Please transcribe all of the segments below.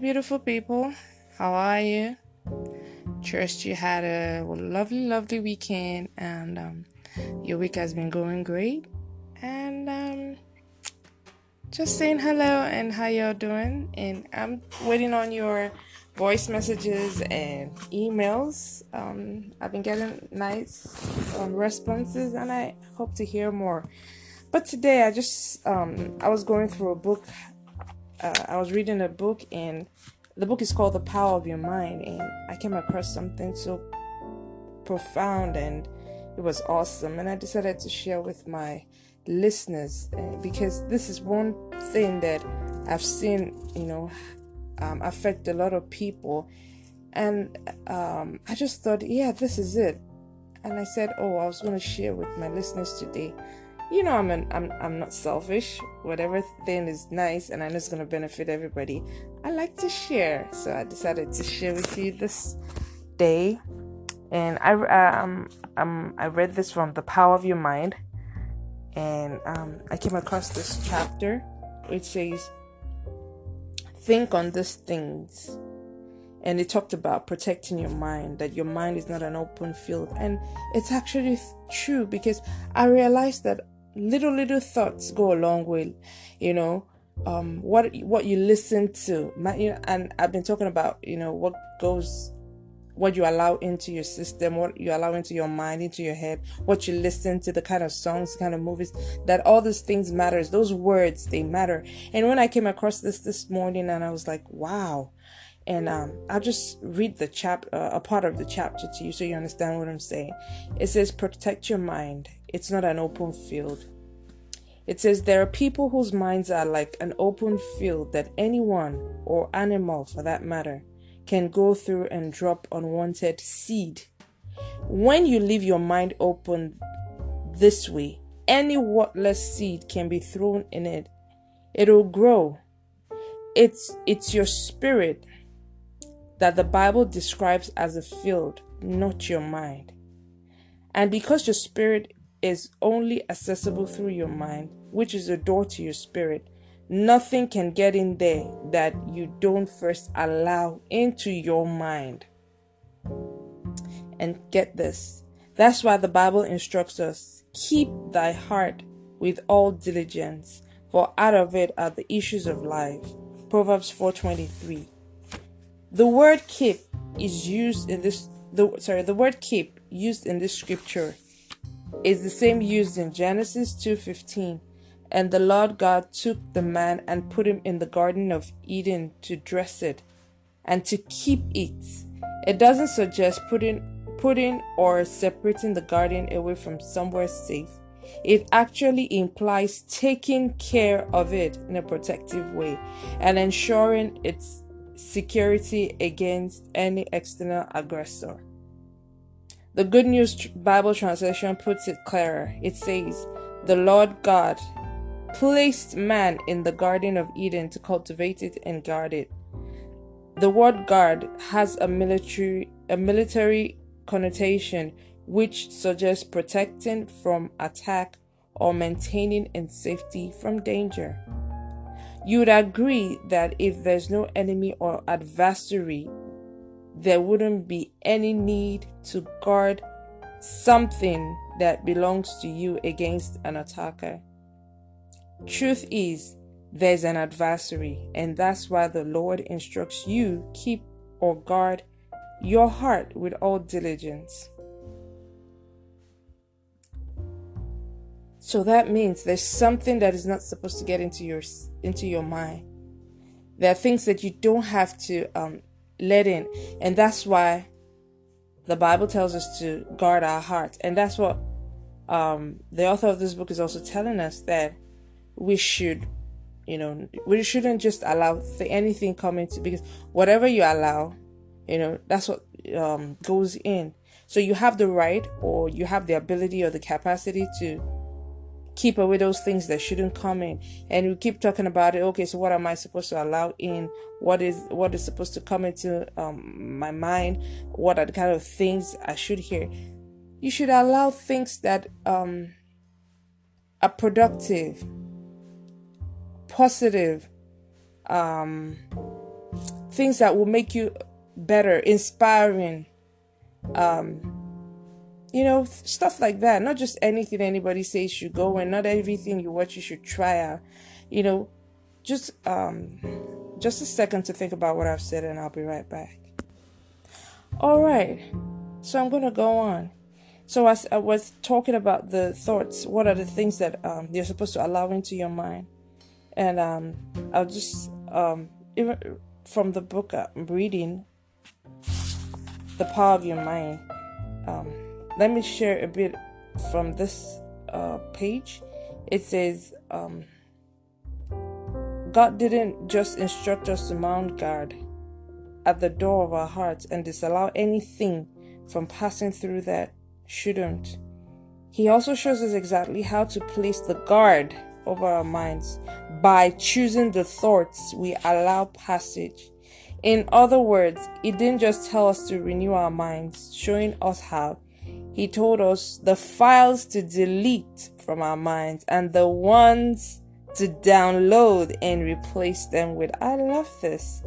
beautiful people. How are you? Trust you had a lovely, lovely weekend, and um, your week has been going great. And um, just saying hello and how y'all doing. And I'm waiting on your voice messages and emails. Um, I've been getting nice um, responses, and I hope to hear more. But today, I just um, I was going through a book. Uh, I was reading a book, and the book is called The Power of Your Mind, and I came across something so profound, and it was awesome. And I decided to share with my listeners uh, because this is one thing that I've seen, you know, um, affect a lot of people. And um, I just thought, yeah, this is it. And I said, oh, I was going to share with my listeners today. You know, I'm an, I'm I'm not selfish. Whatever thing is nice and I know it's to benefit everybody, I like to share. So I decided to share with you this day. And I um um I read this from The Power of Your Mind, and um I came across this chapter which says think on these things. And it talked about protecting your mind, that your mind is not an open field. And it's actually true because I realized that little, little thoughts go a long way, you know. Um, what what you listen to, and I've been talking about, you know, what goes what you allow into your system, what you allow into your mind, into your head, what you listen to, the kind of songs, kind of movies, that all those things matters. Those words, they matter. And when I came across this this morning and I was like, wow. And um, I'll just read the chap uh, a part of the chapter to you so you understand what I'm saying. It says, protect your mind. It's not an open field. It says there are people whose minds are like an open field that anyone or animal for that matter can go through and drop unwanted seed. When you leave your mind open this way, any worthless seed can be thrown in it. It'll grow. It's it's your spirit that the Bible describes as a field, not your mind. And because your spirit is only accessible through your mind, which is a door to your spirit, Nothing can get in there that you don't first allow into your mind. And get this. That's why the Bible instructs us keep thy heart with all diligence, for out of it are the issues of life. Proverbs 4:23. The word keep is used in this the sorry, the word keep used in this scripture is the same used in Genesis 2:15 and the Lord God took the man and put him in the Garden of Eden to dress it and to keep it. It doesn't suggest putting putting or separating the garden away from somewhere safe. It actually implies taking care of it in a protective way and ensuring its security against any external aggressor. The Good News Bible translation puts it clearer. It says, The Lord God placed man in the Garden of Eden to cultivate it and guard it. The word guard has a military a military connotation which suggests protecting from attack or maintaining in safety from danger. You would agree that if there's no enemy or adversary, there wouldn't be any need to guard something that belongs to you against an attacker. Truth is, there's an adversary, and that's why the Lord instructs you keep or guard your heart with all diligence. So that means there's something that is not supposed to get into your into your mind. There are things that you don't have to um, let in, and that's why the Bible tells us to guard our hearts, and that's what um, the author of this book is also telling us that we should you know we shouldn't just allow th- anything coming to because whatever you allow you know that's what um, goes in. So you have the right or you have the ability or the capacity to keep away those things that shouldn't come in. And we keep talking about it. Okay so what am i supposed to allow in? What is what is supposed to come into um, my mind? What are the kind of things i should hear? You should allow things that um, are productive positive, um, things that will make you better, inspiring, um, you know, stuff like that. Not just anything anybody says you go and not everything you watch you should try out. You know, just um, just a second to think about what I've said, and I'll be right back. All right, so I'm gonna go on. So as I was talking about the thoughts, what are the things that um, you're supposed to allow into your mind? And um, I'll just um, even from the book I'm reading, The Power of Your Mind. Um, let me share a bit from this uh, page. It says, um, God didn't just instruct us to mount guard at the door of our hearts and disallow anything from passing through that shouldn't. He also shows us exactly how to place the guard over our minds by choosing the thoughts we allow passage. In other words, he didn't just tell us to renew our minds, showing us how. He told us the files to delete from our minds and the ones to download and replace them with. I love this.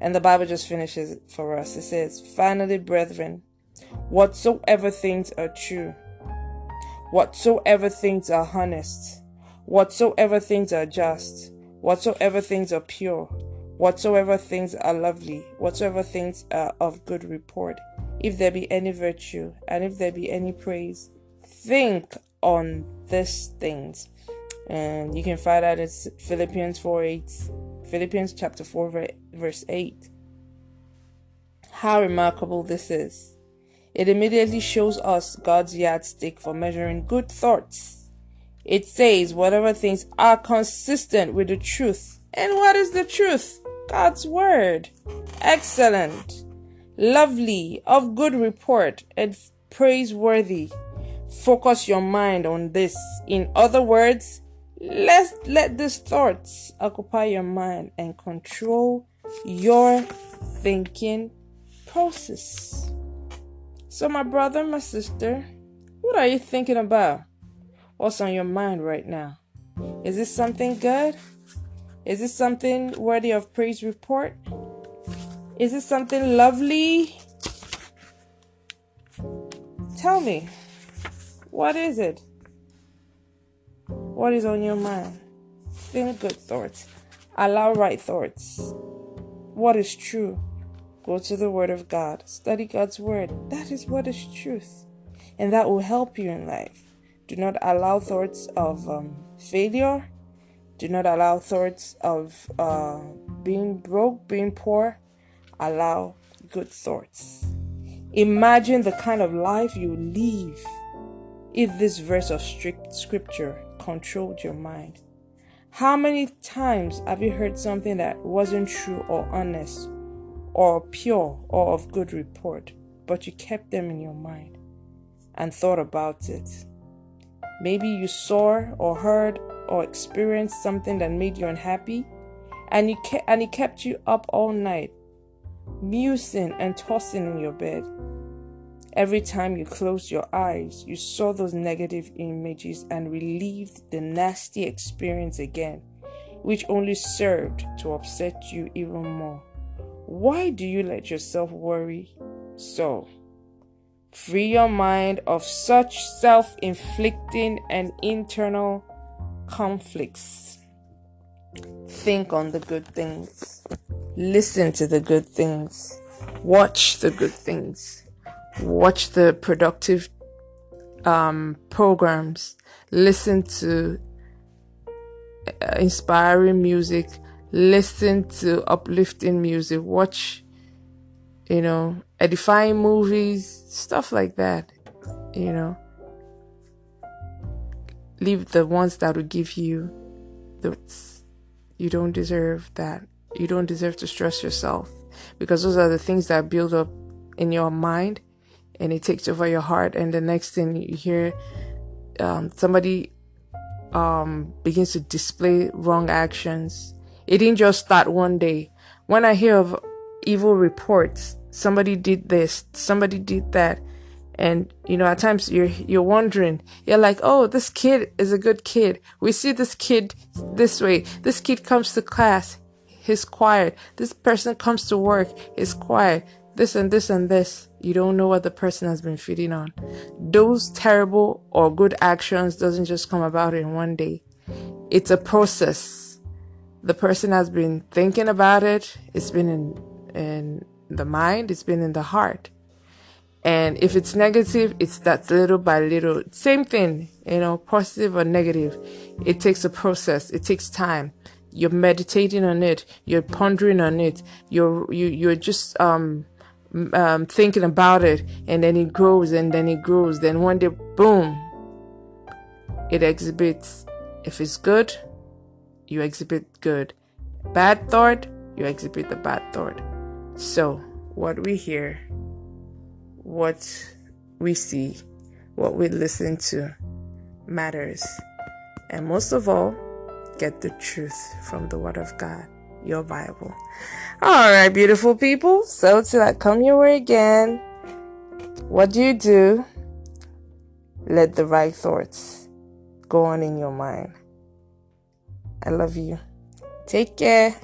And the Bible just finishes for us. It says, Finally, brethren, whatsoever things are true, whatsoever things are honest, whatsoever things are just, whatsoever things are pure, whatsoever things are lovely, whatsoever things are of good report, if there be any virtue, and if there be any praise, think on these things. And you can find that in Philippians 4 8, Philippians chapter 4, verse 8. How remarkable this is! It immediately shows us God's yardstick for measuring good thoughts. It says whatever things are consistent with the truth. And what is the truth? God's word. Excellent, lovely, of good report, and praiseworthy. Focus your mind on this. In other words, let's let these thoughts occupy your mind and control your thinking process. So, my brother, my sister, what are you thinking about? What's on your mind right now? Is this something good? Is this something worthy of praise report? Is it something lovely? Tell me, what is it? What is on your mind? Think good thoughts. Allow right thoughts. What is true? Go to the Word of God. Study God's Word. That is what is truth. And that will help you in life. Do not allow thoughts of um, failure. Do not allow thoughts of uh, being broke, being poor. Allow good thoughts. Imagine the kind of life you live if this verse of strict scripture controlled your mind. How many times have you heard something that wasn't true or honest or pure or of good report, but you kept them in your mind and thought about it. Maybe you saw or heard or experienced something that made you unhappy, and you ke- and it kept you up all night, musing and tossing in your bed. Every time you closed your eyes, you saw those negative images and relived the nasty experience again, which only served to upset you even more. Why do you let yourself worry so? Free your mind of such self inflicting and internal conflicts. Think on the good things. Listen to the good things. Watch the good things. Watch the productive um, programs. Listen to uh, inspiring music listen to uplifting music, watch, you know, edifying movies, stuff like that, you know. Leave the ones that will give you the you don't deserve that. You don't deserve to stress yourself because those are the things that build up in your mind and it takes over your heart and the next thing you hear um, somebody um, begins to display wrong actions it didn't just start one day. When I hear of evil reports, somebody did this, somebody did that, and you know, at times you're you're wondering, you're like, oh, this kid is a good kid. We see this kid this way. This kid comes to class. He's quiet. This person comes to work. He's quiet. This and this and this. You don't know what the person has been feeding on. Those terrible or good actions doesn't just come about in one day. It's a process. The person has been thinking about it. It's been in, in the mind. It's been in the heart. And if it's negative, it's that little by little. Same thing, you know, positive or negative. It takes a process. It takes time. You're meditating on it. You're pondering on it. You're you you're just um um thinking about it, and then it grows, and then it grows. Then one day, boom, it exhibits. If it's good, you exhibit good. Bad thought, you exhibit the bad thought. So what we hear what we see, what we listen to matters. And most of all, get the truth from the Word of God, your Bible. All right, beautiful people. So, till I come your way again, what do you do? Let the right thoughts go on in your mind. I love you. Take care.